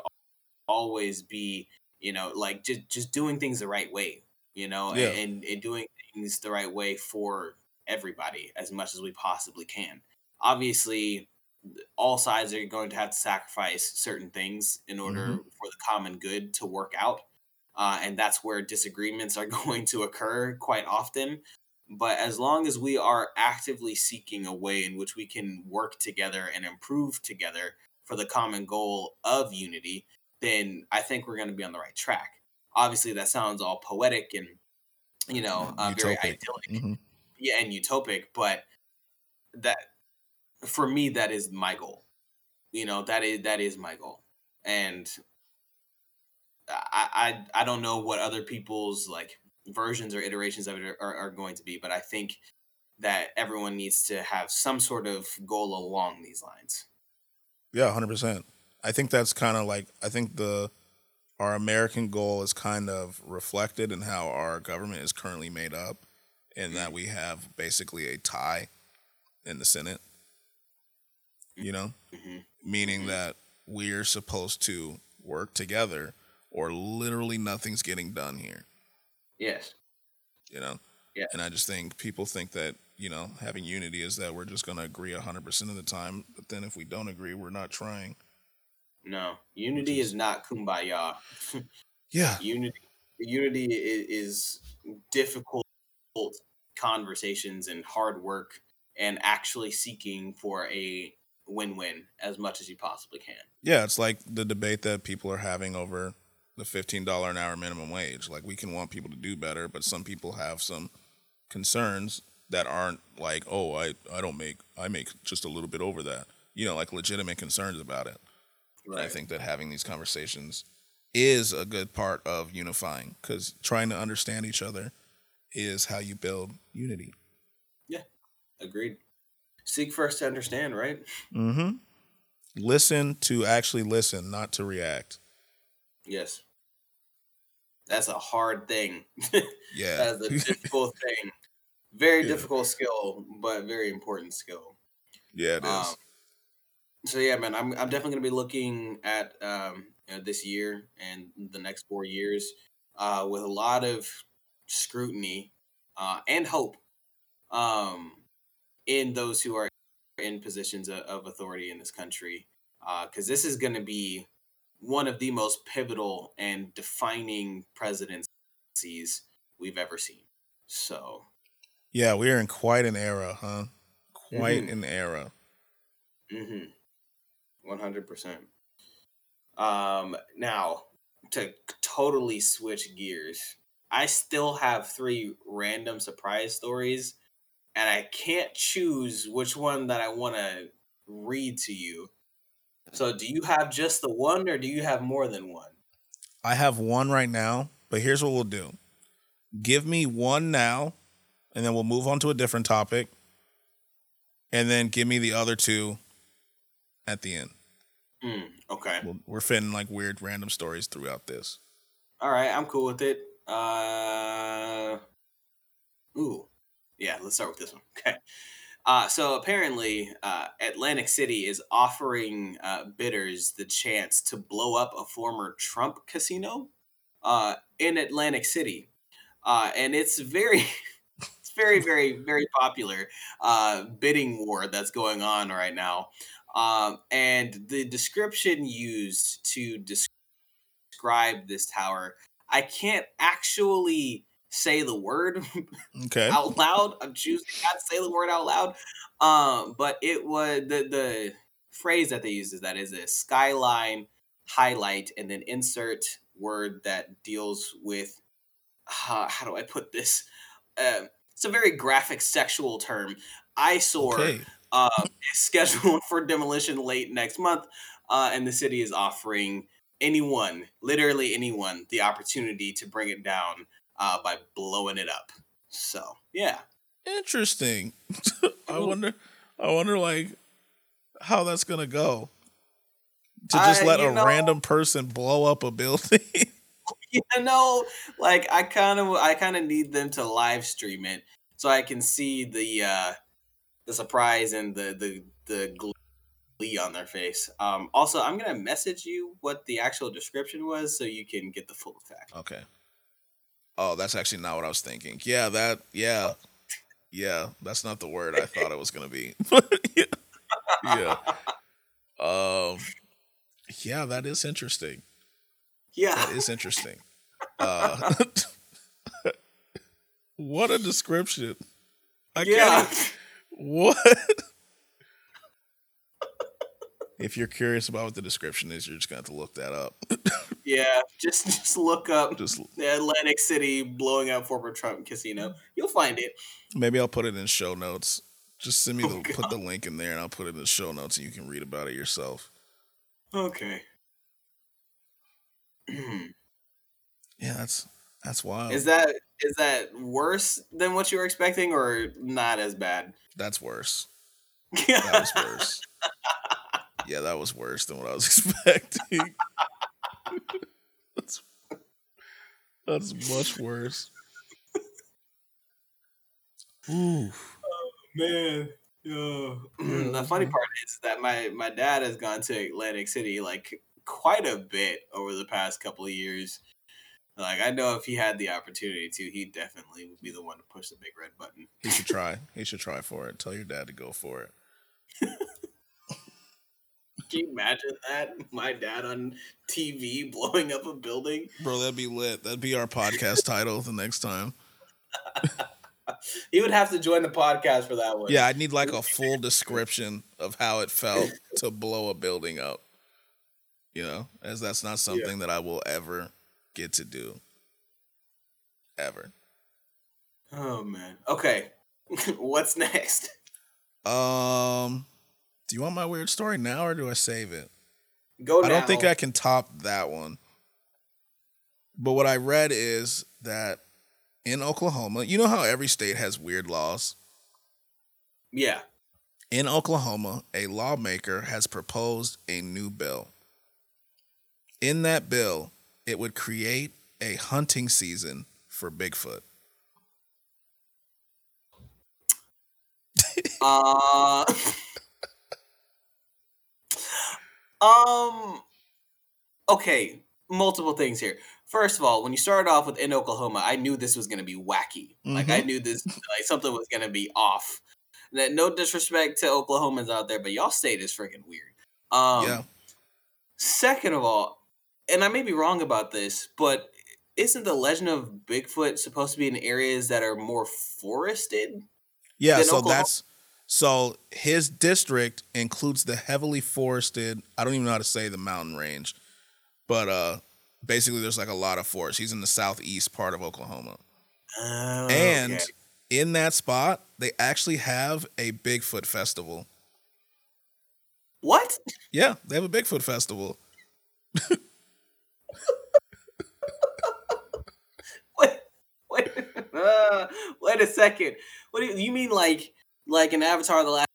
always be you know like just just doing things the right way you know Yeah. and, and doing things the right way for everybody as much as we possibly can obviously all sides are going to have to sacrifice certain things in order Mhm. for the common good to work out uh, and that's where disagreements are going to occur quite often but as long as we are actively seeking a way in which we can work together and improve together for the common goal of unity then I think we're going to be on the right track. Obviously, that sounds all poetic and you know uh, very idyllic, Mhm. yeah, and utopic. But that for me, that is my goal. You know, that is that is my goal, and I I, I don't know what other people's like versions or iterations of it are, are going to be, but I think that everyone needs to have some sort of goal along these lines. Yeah, hundred percent. I think that's kind of like I think the our American goal is kind of reflected in how our government is currently made up, in that we have basically a tie in the Senate. You know, hmm meaning Mhm. that we're supposed to work together, or literally nothing's getting done here. Yes. You know. Yeah. And I just think people think that you know having unity is that we're just going to agree hundred percent of the time, but then if we don't agree, we're not trying. No. Unity is not kumbaya. Yeah. unity unity is, is difficult conversations and hard work and actually seeking for a win-win as much as you possibly can Yeah, it's like the debate that people are having over the fifteen dollar an hour minimum wage. Like we can want people to do better, but some people have some concerns that aren't like, oh, I, I don't make I make just a little bit over that. You know, like legitimate concerns about it. And I think that having these conversations is a good part of unifying because trying to understand each other is how you build unity. Yeah, agreed seek first to understand right Mm-hmm. Listen to actually listen, not to react. yes that's a hard thing Yeah. that's a difficult thing very Yeah. difficult skill but very important skill yeah, it is. Um, so yeah, man, I'm I'm definitely gonna be looking at um, you know, this year and the next four years uh, with a lot of scrutiny uh, and hope um, in those who are in positions of, of authority in this country, because this is going to be one of the most pivotal and defining presidencies we've ever seen. So Yeah, we are in quite an era, huh? Quite Mhm. an era. Mm-hmm. One hundred percent. Um, now to totally switch gears, I still have three random surprise stories, and I can't choose which one that I want to read to you. So, do you have just the one, or do you have more than one? I have one right now, but here's what we'll do. Give me one now, and then we'll move on to a different topic. And then give me the other two at the end. Mm, okay. We'll, we're fitting like weird random stories throughout this. All right, I'm cool with it. Uh, ooh, yeah. Let's start with this one. Okay. Uh, so apparently, uh, Atlantic City is offering uh, bidders the chance to blow up a former Trump casino uh, in Atlantic City, uh, and it's very, it's very, very, very popular uh, bidding war that's going on right now. Um, and the description used to describe this tower I can't actually say the word Okay. out loud. I'm choosing not to say the word out loud. Um, but it was the the phrase that they use is that is a skyline highlight and then insert word that deals with uh, how do I put this? Um it's a very graphic sexual term. Eyesore Okay. uh, is scheduled for demolition late next month, uh, and the city is offering anyone, literally anyone, the opportunity to bring it down uh, by blowing it up. So yeah, Interesting. I wonder I wonder like how that's gonna go. To just I- let a know- random person blow up a building. you know, like I kind of, I kind of need them to live stream it so I can see the uh, the surprise and the the the glee on their face. Um, also, I'm gonna message you what the actual description was so you can get the full effect. Okay. Oh, that's actually not what I was thinking. Yeah, that yeah. Yeah, that's not the word I thought it was gonna be. yeah. yeah. Um yeah, that is interesting. Yeah, That is interesting. Uh what a description. I yeah. can't what if you're curious about what the description is, you're just gonna have to look that up. Yeah, just just look up just the Atlantic City blowing up former Trump casino. You'll find it. Maybe I'll put it in show notes. Just send me Oh, the put the link in there and I'll put it in the show notes and you can read about it yourself. Okay. Yeah, that's that's wild. is that is that worse than what you were expecting, or not as bad? that's worse. That was worse. yeah, that was worse than what I was expecting. that's, that's much worse. Ooh. Man. the funny part is that my my dad has gone to Atlantic City like quite a bit over the past couple of years. Like I know if he had the opportunity to, he definitely would be the one to push the big red button. He should try. he should try for it. Tell your dad to go for it. Can you imagine that? My dad on TV blowing up a building? Bro, that'd be lit. That'd be our podcast title the next time. he would have to join the podcast for that one. Yeah, I'd need like a full description of how it felt to blow a building up. You know, as that's not something yeah. that I will ever get to do. Ever. Oh man. Okay. What's next? Um do you want my weird story now or do I save it? Go I don't think I can top that one. But what I read is that in Oklahoma, you know how every state has weird laws? Yeah. In Oklahoma, a lawmaker has proposed a new bill. In that bill, it would create a hunting season for Bigfoot. uh Um okay, multiple things here. First of all, when you started off with in Oklahoma, I knew this was going to be wacky. Mm-hmm. Like I mm-hmm. knew this, like something was going to be off. That no disrespect to Oklahomans out there, but y'all state is freaking weird. Um, yeah. Second of all, and I may be wrong about this, but isn't the legend of Bigfoot supposed to be in areas that are more forested? Yeah, so Oklahoma? that's so his district includes the heavily forested. I don't even know how to say the mountain range, but uh, basically there's like a lot of forest. He's in the southeast part of Oklahoma. Oh, and okay. in that spot, they actually have a Bigfoot festival. What? Yeah, they have a Bigfoot festival. wait, wait, uh, wait a second. What do you, you mean, like, like in Avatar: The Last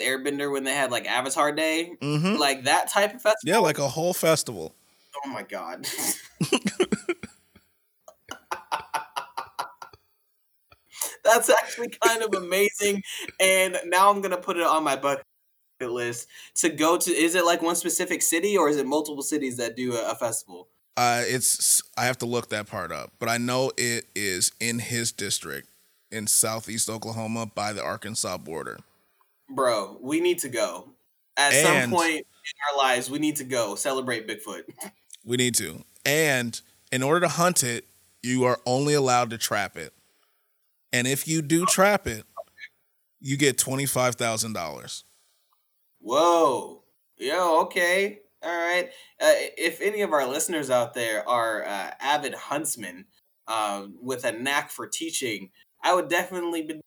Airbender when they had like Avatar Day, mm-hmm. like that type of festival? Yeah, like a whole festival. Oh my god. That's actually kind of amazing. And now I'm gonna put it on my bucket list to go to. Is it like one specific city or is it multiple cities that do a, a festival? Uh, it's I have to look that part up, but I know it is in his district in southeast Oklahoma by the Arkansas border. Bro, we need to go. At and some point in our lives, we need to go celebrate Bigfoot. We need to. And in order to hunt it, you are only allowed to trap it. And if you do trap it, you get $25,000. Whoa. Yo, okay. All right. Uh, if any of our listeners out there are uh, avid huntsmen uh, with a knack for teaching, I would definitely be,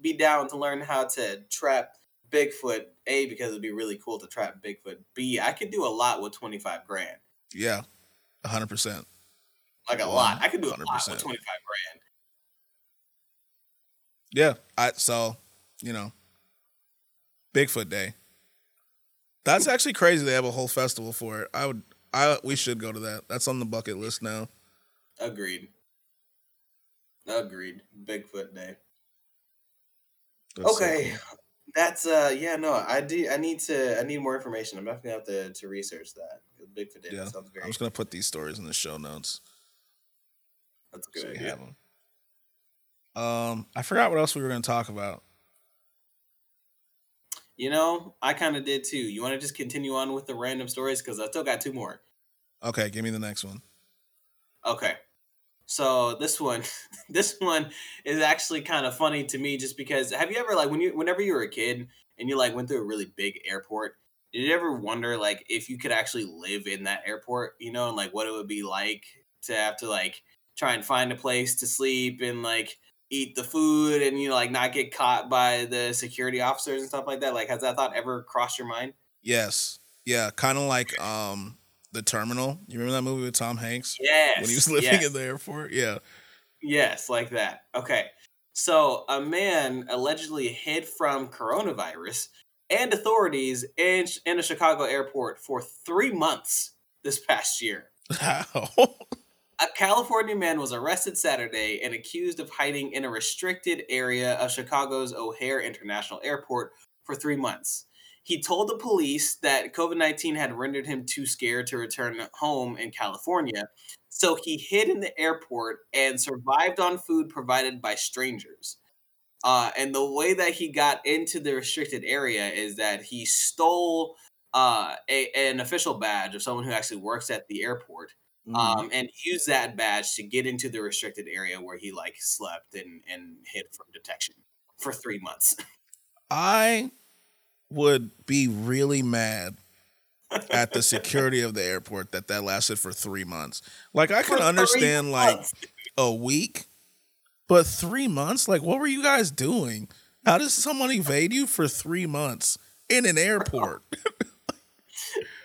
be down to learn how to trap Bigfoot. A because it'd be really cool to trap Bigfoot. B I could do a lot with twenty five grand. Yeah, hundred percent. Like a 100%. lot. I could do a lot with twenty five grand. Yeah, I so you know, Bigfoot Day. That's actually crazy. They have a whole festival for it. I would, I we should go to that. That's on the bucket list now. Agreed. Agreed. Bigfoot Day. That's okay. So cool. That's uh yeah no I do I need to I need more information I'm definitely have to to research that Bigfoot Day yeah. sounds very I'm just gonna put these stories in the show notes. That's good. So yeah. Um, I forgot what else we were gonna talk about. You know, I kind of did too. You want to just continue on with the random stories because I still got two more. Okay, give me the next one. Okay. So this one, this one is actually kind of funny to me, just because. Have you ever like when you, whenever you were a kid and you like went through a really big airport, did you ever wonder like if you could actually live in that airport, you know, and like what it would be like to have to like try and find a place to sleep and like eat the food and you know like not get caught by the security officers and stuff like that? Like has that thought ever crossed your mind? Yes. Yeah, kind of like um the Terminal. You remember that movie with Tom Hanks? Yes. When he was living yes. in the airport? Yeah. Yes, like that. Okay. So, a man allegedly hid from coronavirus and authorities in, in a Chicago airport for three months this past year. How? A California man was arrested Saturday and accused of hiding in a restricted area of Chicago's O'Hare International Airport for three months. He told the police that COVID 19 had rendered him too scared to return home in California, so he hid in the airport and survived on food provided by strangers. Uh, and the way that he got into the restricted area is that he stole uh, a, an official badge of someone who actually works at the airport Mhm. um, and used that badge to get into the restricted area where he like slept and and hid from detection for three months. I would be really mad at the security of the airport that that lasted for three months. Like I can understand like a week, but three months? Like what were you guys doing? How does someone evade you for three months in an airport?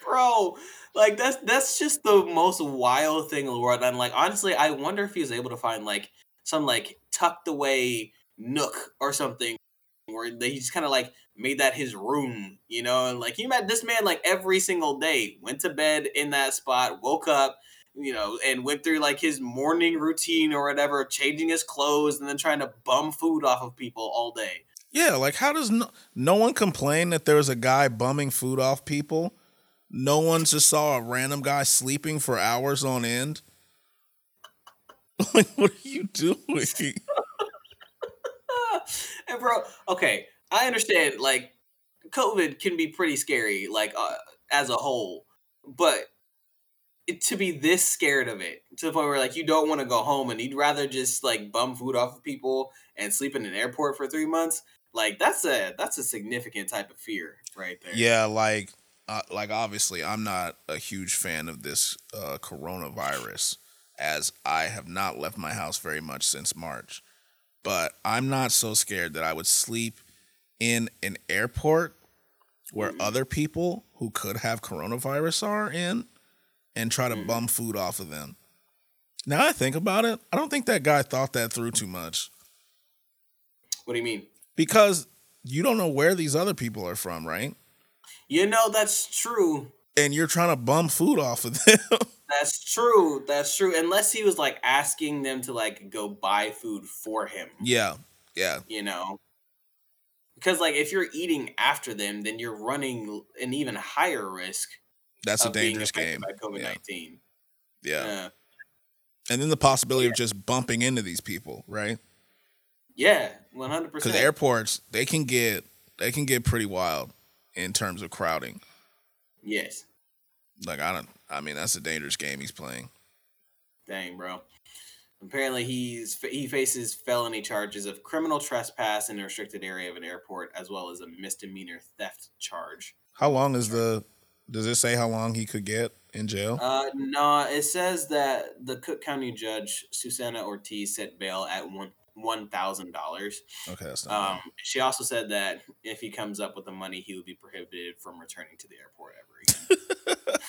bro. Like that's that's just the most wild thing in the world. And like honestly, I wonder if he was able to find like some like tucked away nook or something where they he just kind of like made that his room, you know, and like he met this man like every single day, went to bed in that spot, woke up, you know, and went through like his morning routine or whatever, changing his clothes and then trying to bum food off of people all day. yeah, like how does no, no one complain that there was a guy bumming food off people? No one just saw a random guy sleeping for hours on end. Like, what are you doing? and bro, okay, I understand. Like, COVID can be pretty scary, like uh, as a whole, but it, to be this scared of it to the point where like you don't want to go home and you'd rather just like bum food off of people and sleep in an airport for three months, like that's a that's a significant type of fear right there. Yeah, like uh, like obviously I'm not a huge fan of this uh, coronavirus as I have not left my house very much since March. But I'm not so scared that I would sleep in an airport where Mhm. other people who could have coronavirus are in and try to Mhm. bum food off of them. Now I think about it, I don't think that guy thought that through too much What do you mean? because you don't know where these other people are from, right? You know that's true. And you're trying to bum food off of them. That's true. That's true. Unless he was like asking them to like go buy food for him. yeah. Yeah. you know because like if you're eating after them then you're running an even higher risk That's a dangerous game. by covid-19 Yeah. yeah And then the possibility of just bumping into these people, right? yeah 100% Because airports, they can get they can get pretty wild in terms of crowding. yes Like I don't I mean that's a dangerous game he's playing. dang bro apparently he's he faces felony charges of criminal trespass in a restricted area of an airport as well as a misdemeanor theft charge How long is the does it say how long he could get in jail? uh no it says that the cook county judge susana ortiz set bail at one one thousand dollars Okay, that's not Um, she also said that if he comes up with the money, he would be prohibited from returning to the airport ever again.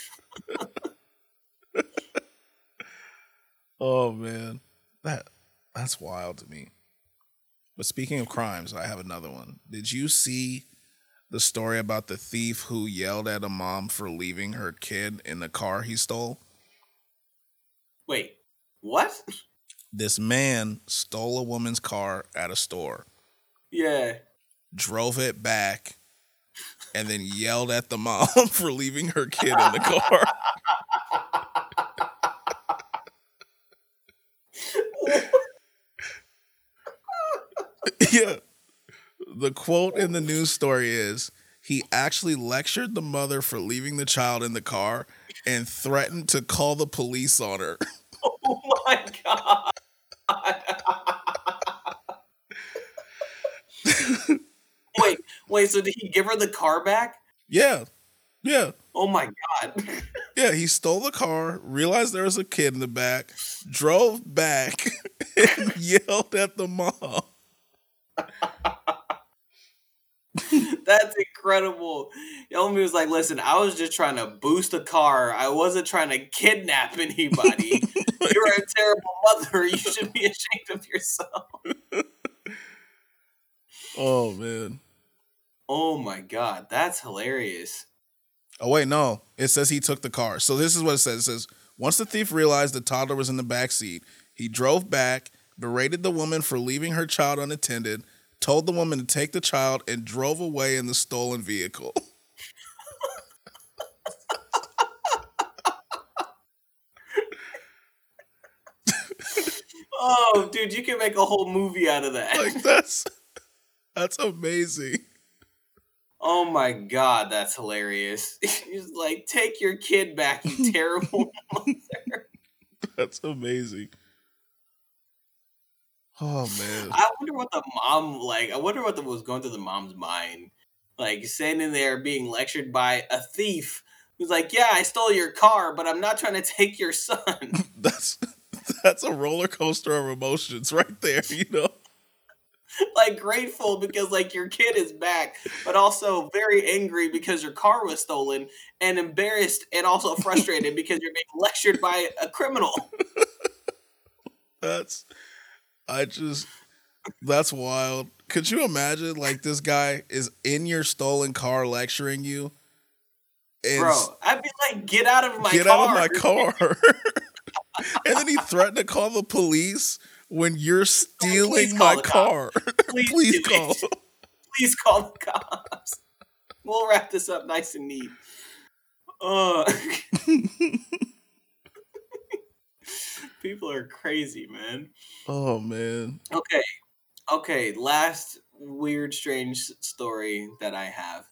Oh man. That that's wild to me. But speaking of crimes, I have another one. Did you see the story about the thief who yelled at a mom for leaving her kid in the car he stole? Wait, what? This man stole a woman's car at a store, Yeah. drove it back, and then yelled at the mom for leaving her kid in the car. yeah. The quote in the news story is he actually lectured the mother for leaving the child in the car and threatened to call the police on her. oh my god. wait, wait. So did he give her the car back? yeah. Yeah. Oh my god. Yeah, he stole the car, realized there was a kid in the back, drove back, and yelled at the mom. That's incredible. Yomi was like, "Listen, I was just trying to boost a car. I wasn't trying to kidnap anybody. You're a terrible mother. You should be ashamed of yourself." Oh man. Oh my god, that's hilarious. Oh wait, no. It says he took the car. So this is what it says. It says Once the thief realized the toddler was in the back seat, he drove back, berated the woman for leaving her child unattended, told the woman to take the child, and drove away in the stolen vehicle. Oh, dude, you can make a whole movie out of that. like that's that's amazing. oh my god, that's hilarious. He's like, take your kid back, you terrible mother. That's amazing. Oh man. I wonder what the mom like. I wonder what the, was going through the mom's mind. Like standing there being lectured by a thief who's like, "Yeah, I stole your car, but I'm not trying to take your son." That's that's a roller coaster of emotions right there, you know. like grateful because like your kid is back, but also very angry because your car was stolen, and embarrassed and also frustrated because you're being lectured by a criminal. That's I just that's wild. Could you imagine like this guy is in your stolen car lecturing you? And Bro, I'd be like, get out of my get car. out of my car. and then he threatened to call the police when you're stealing call my car. Please, Please call. Please call the cops. We'll wrap this up nice and neat. Uh, people are crazy, man. oh man. Okay. Okay, last weird strange story that I have.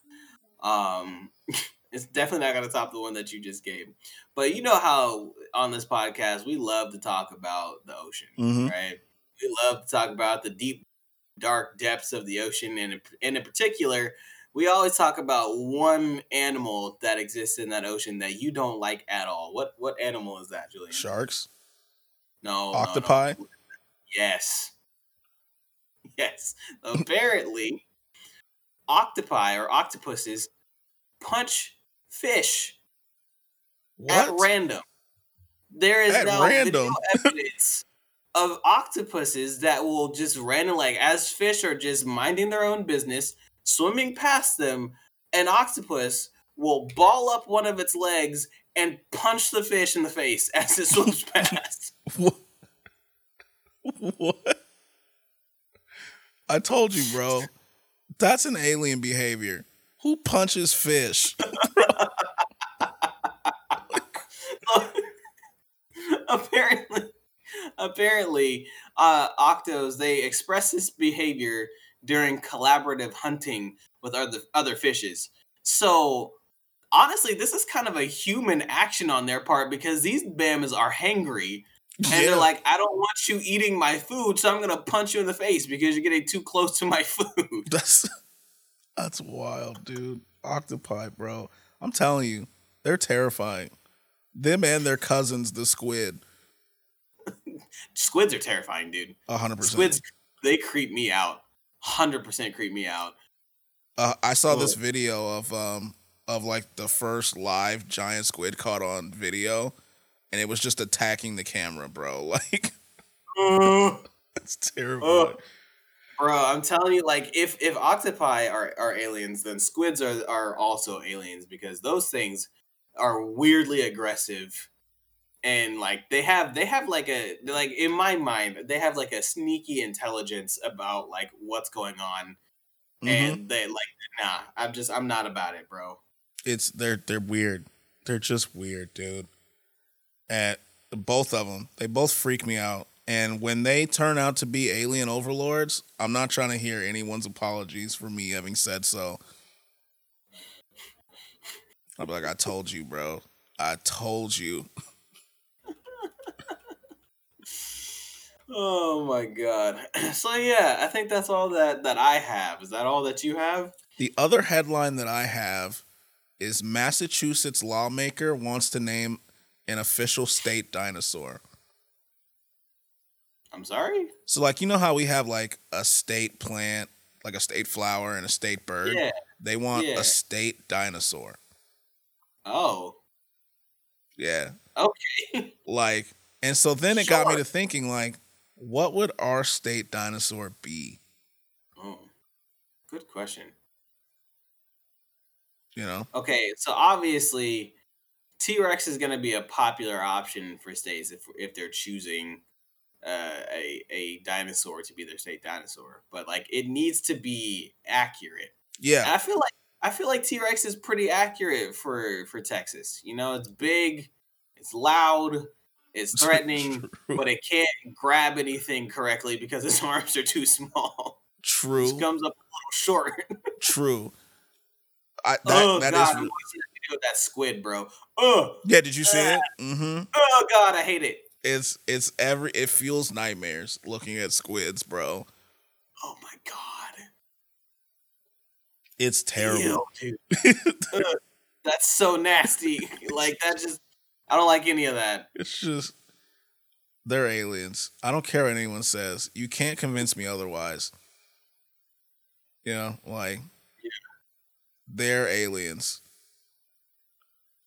Um it's definitely not going to top the one that you just gave. But you know how on this podcast we love to talk about the ocean, Mhm. right? We love to talk about the deep dark depths of the ocean and in, and in particular we always talk about one animal that exists in that ocean that you don't like at all. What what animal is that, Julian? Sharks? No, no, no. Octopi? Yes. Yes. Apparently, octopi or octopuses punch fish at random. There is At now random? evidence of octopuses that will just random, like as fish are just minding their own business, swimming past them, an octopus will ball up one of its legs and punch the fish in the face as it swims past. What? what? I told you, bro. That's an alien behavior. Who punches fish? apparently apparently uh octos they express this behavior during collaborative hunting with other other fishes so honestly this is kind of a human action on their part because these bamas are hangry and Yeah. they're like i don't want you eating my food so i'm gonna punch you in the face because you're getting too close to my food That's that's wild, dude. Octopi, bro. I'm telling you, they're terrifying. Them and their cousins, the squid. squids are terrifying dude hundred percent. squids they creep me out 100% creep me out Uh, I saw this video of um of like the first live giant squid caught on video, and it was just attacking the camera, bro. Like it's terrible. Ugh. Bro, I'm telling you, like if if octopi are, are aliens, then squids are are also aliens because those things are weirdly aggressive, and like they have they have like a like in my mind they have like a sneaky intelligence about like what's going on, Mhm. and they like nah, I'm just I'm not about it, bro. It's they're they're weird. They're just weird, dude. At both of them, they both freak me out. And when they turn out to be alien overlords, I'm not trying to hear anyone's apologies for me having said so. I'll be like, I told you, bro. I told you. Oh my god. So yeah, I think that's all that that I have. Is that all that you have? The other headline that I have is Massachusetts lawmaker wants to name an official state dinosaur. I'm sorry. So like you know how we have like a state plant, like a state flower and a state bird? Yeah. They want Yeah. a state dinosaur. Oh. Yeah. Okay. Like and so then it got me to thinking like what would our state dinosaur be? Oh, good question. You know? Okay, so obviously, T Rex is going to be a popular option for states if if they're choosing uh, a a dinosaur to be their state dinosaur. But like it needs to be accurate. Yeah, And I feel like I feel like T Rex is pretty accurate for for Texas. You know, it's big, it's loud, it's threatening, but it can't grab anything correctly because its arms are too small. True, It comes up a little short. true. I, that, oh that god, is re- watching that video of that squid, bro. Oh, yeah. Did you see it? Mm-hmm. oh god, I hate it. It's it's every it feels nightmares looking at squids, bro. Oh my god. It's terrible. Ew. Ugh, that's so nasty. Like that just I don't like any of that. It's just they're aliens. I don't care what anyone says. You can't convince me otherwise. You know, like they're aliens.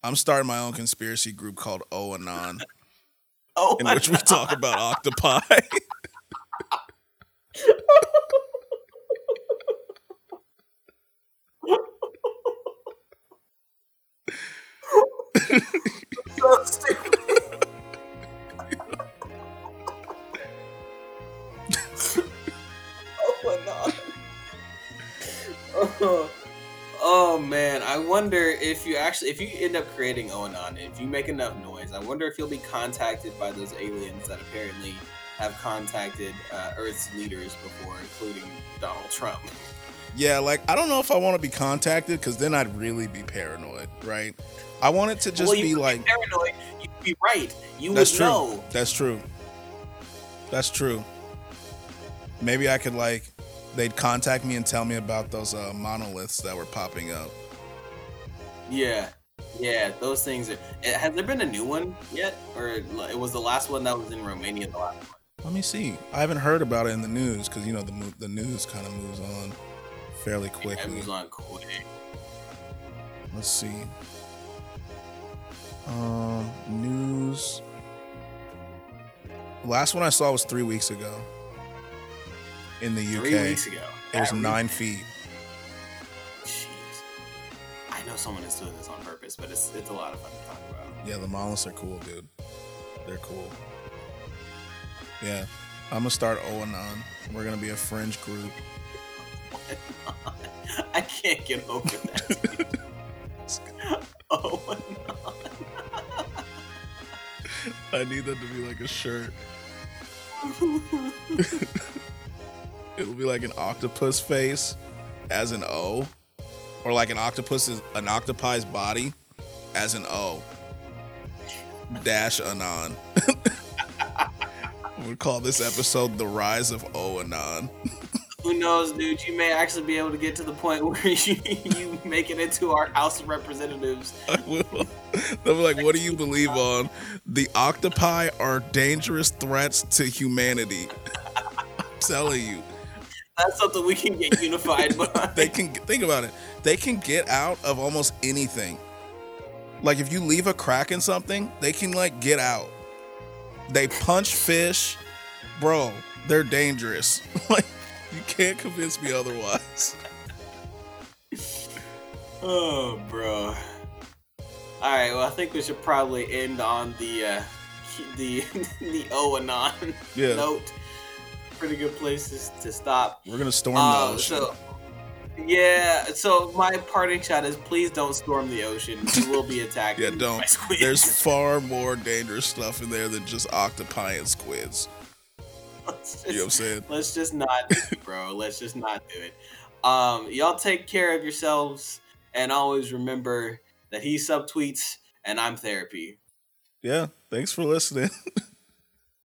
I'm starting my own conspiracy group called O Anon, Oh in which we talk about octopi. so stupid. oh my god. Oh, oh man, I wonder if you actually if you end up creating Oanon, if you make enough noise, I wonder if you'll be contacted by those aliens that apparently have contacted uh, Earth's leaders before, including Donald Trump. yeah, like I don't know if I want to be contacted because then I'd really be paranoid, right? I want it to just well, be like paranoid. You'd be right. You That's would true. know. That's true. That's true. Maybe I could like they'd contact me and tell me about those uh, monoliths that were popping up. Yeah, yeah, those things. Are, eh, has there been a new one yet, or it was the last one that was in Romania? The last one. Let me see. I haven't heard about it in the news because you know the the news kind of moves on fairly Yeah, it quickly. was on quick. Let's see. Um, news. Last one I saw was three weeks ago. In the UK, Three weeks ago. it was nine feet. Jeez. I know someone is doing this on purpose, but it's it's a lot of fun to talk about. Yeah, the monoliths are cool, dude. They're cool. Yeah, I'm gonna start Oanon. We're gonna be a fringe group. I can't get over that. my. I need that to be like a shirt. It'll be like an octopus face as an O, or like an octopus is an octopi's body as an O. Dash Anon. we call this episode "The Rise of O Anon." Who knows, dude? You may actually be able to get to the point where you, you make it into our House of Representatives. I will. They'll be like, "What do you believe on? The octopi are dangerous threats to humanity." I'm telling you. That's something we can get unified behind. they can think about it. They can get out of almost anything. Like if you leave a crack in something, they can like get out. They punch fish, bro. They're dangerous. like you can't convince me otherwise. Oh, bro. All right. Well, I think we should probably end on the uh, the the O Anon Yeah. note. Pretty good places to stop. We're gonna storm Uh, the ocean. so, yeah. So my parting shot is: please don't storm the ocean. You will be attacked. yeah, don't. squids. There's far more dangerous stuff in there than just octopi and squids. Let's You know what I'm saying? Let's just not, it, bro. Let's just not do it. Um, y'all take care of yourselves, and always remember that he subtweets and I'm therapy. Yeah. Thanks for listening.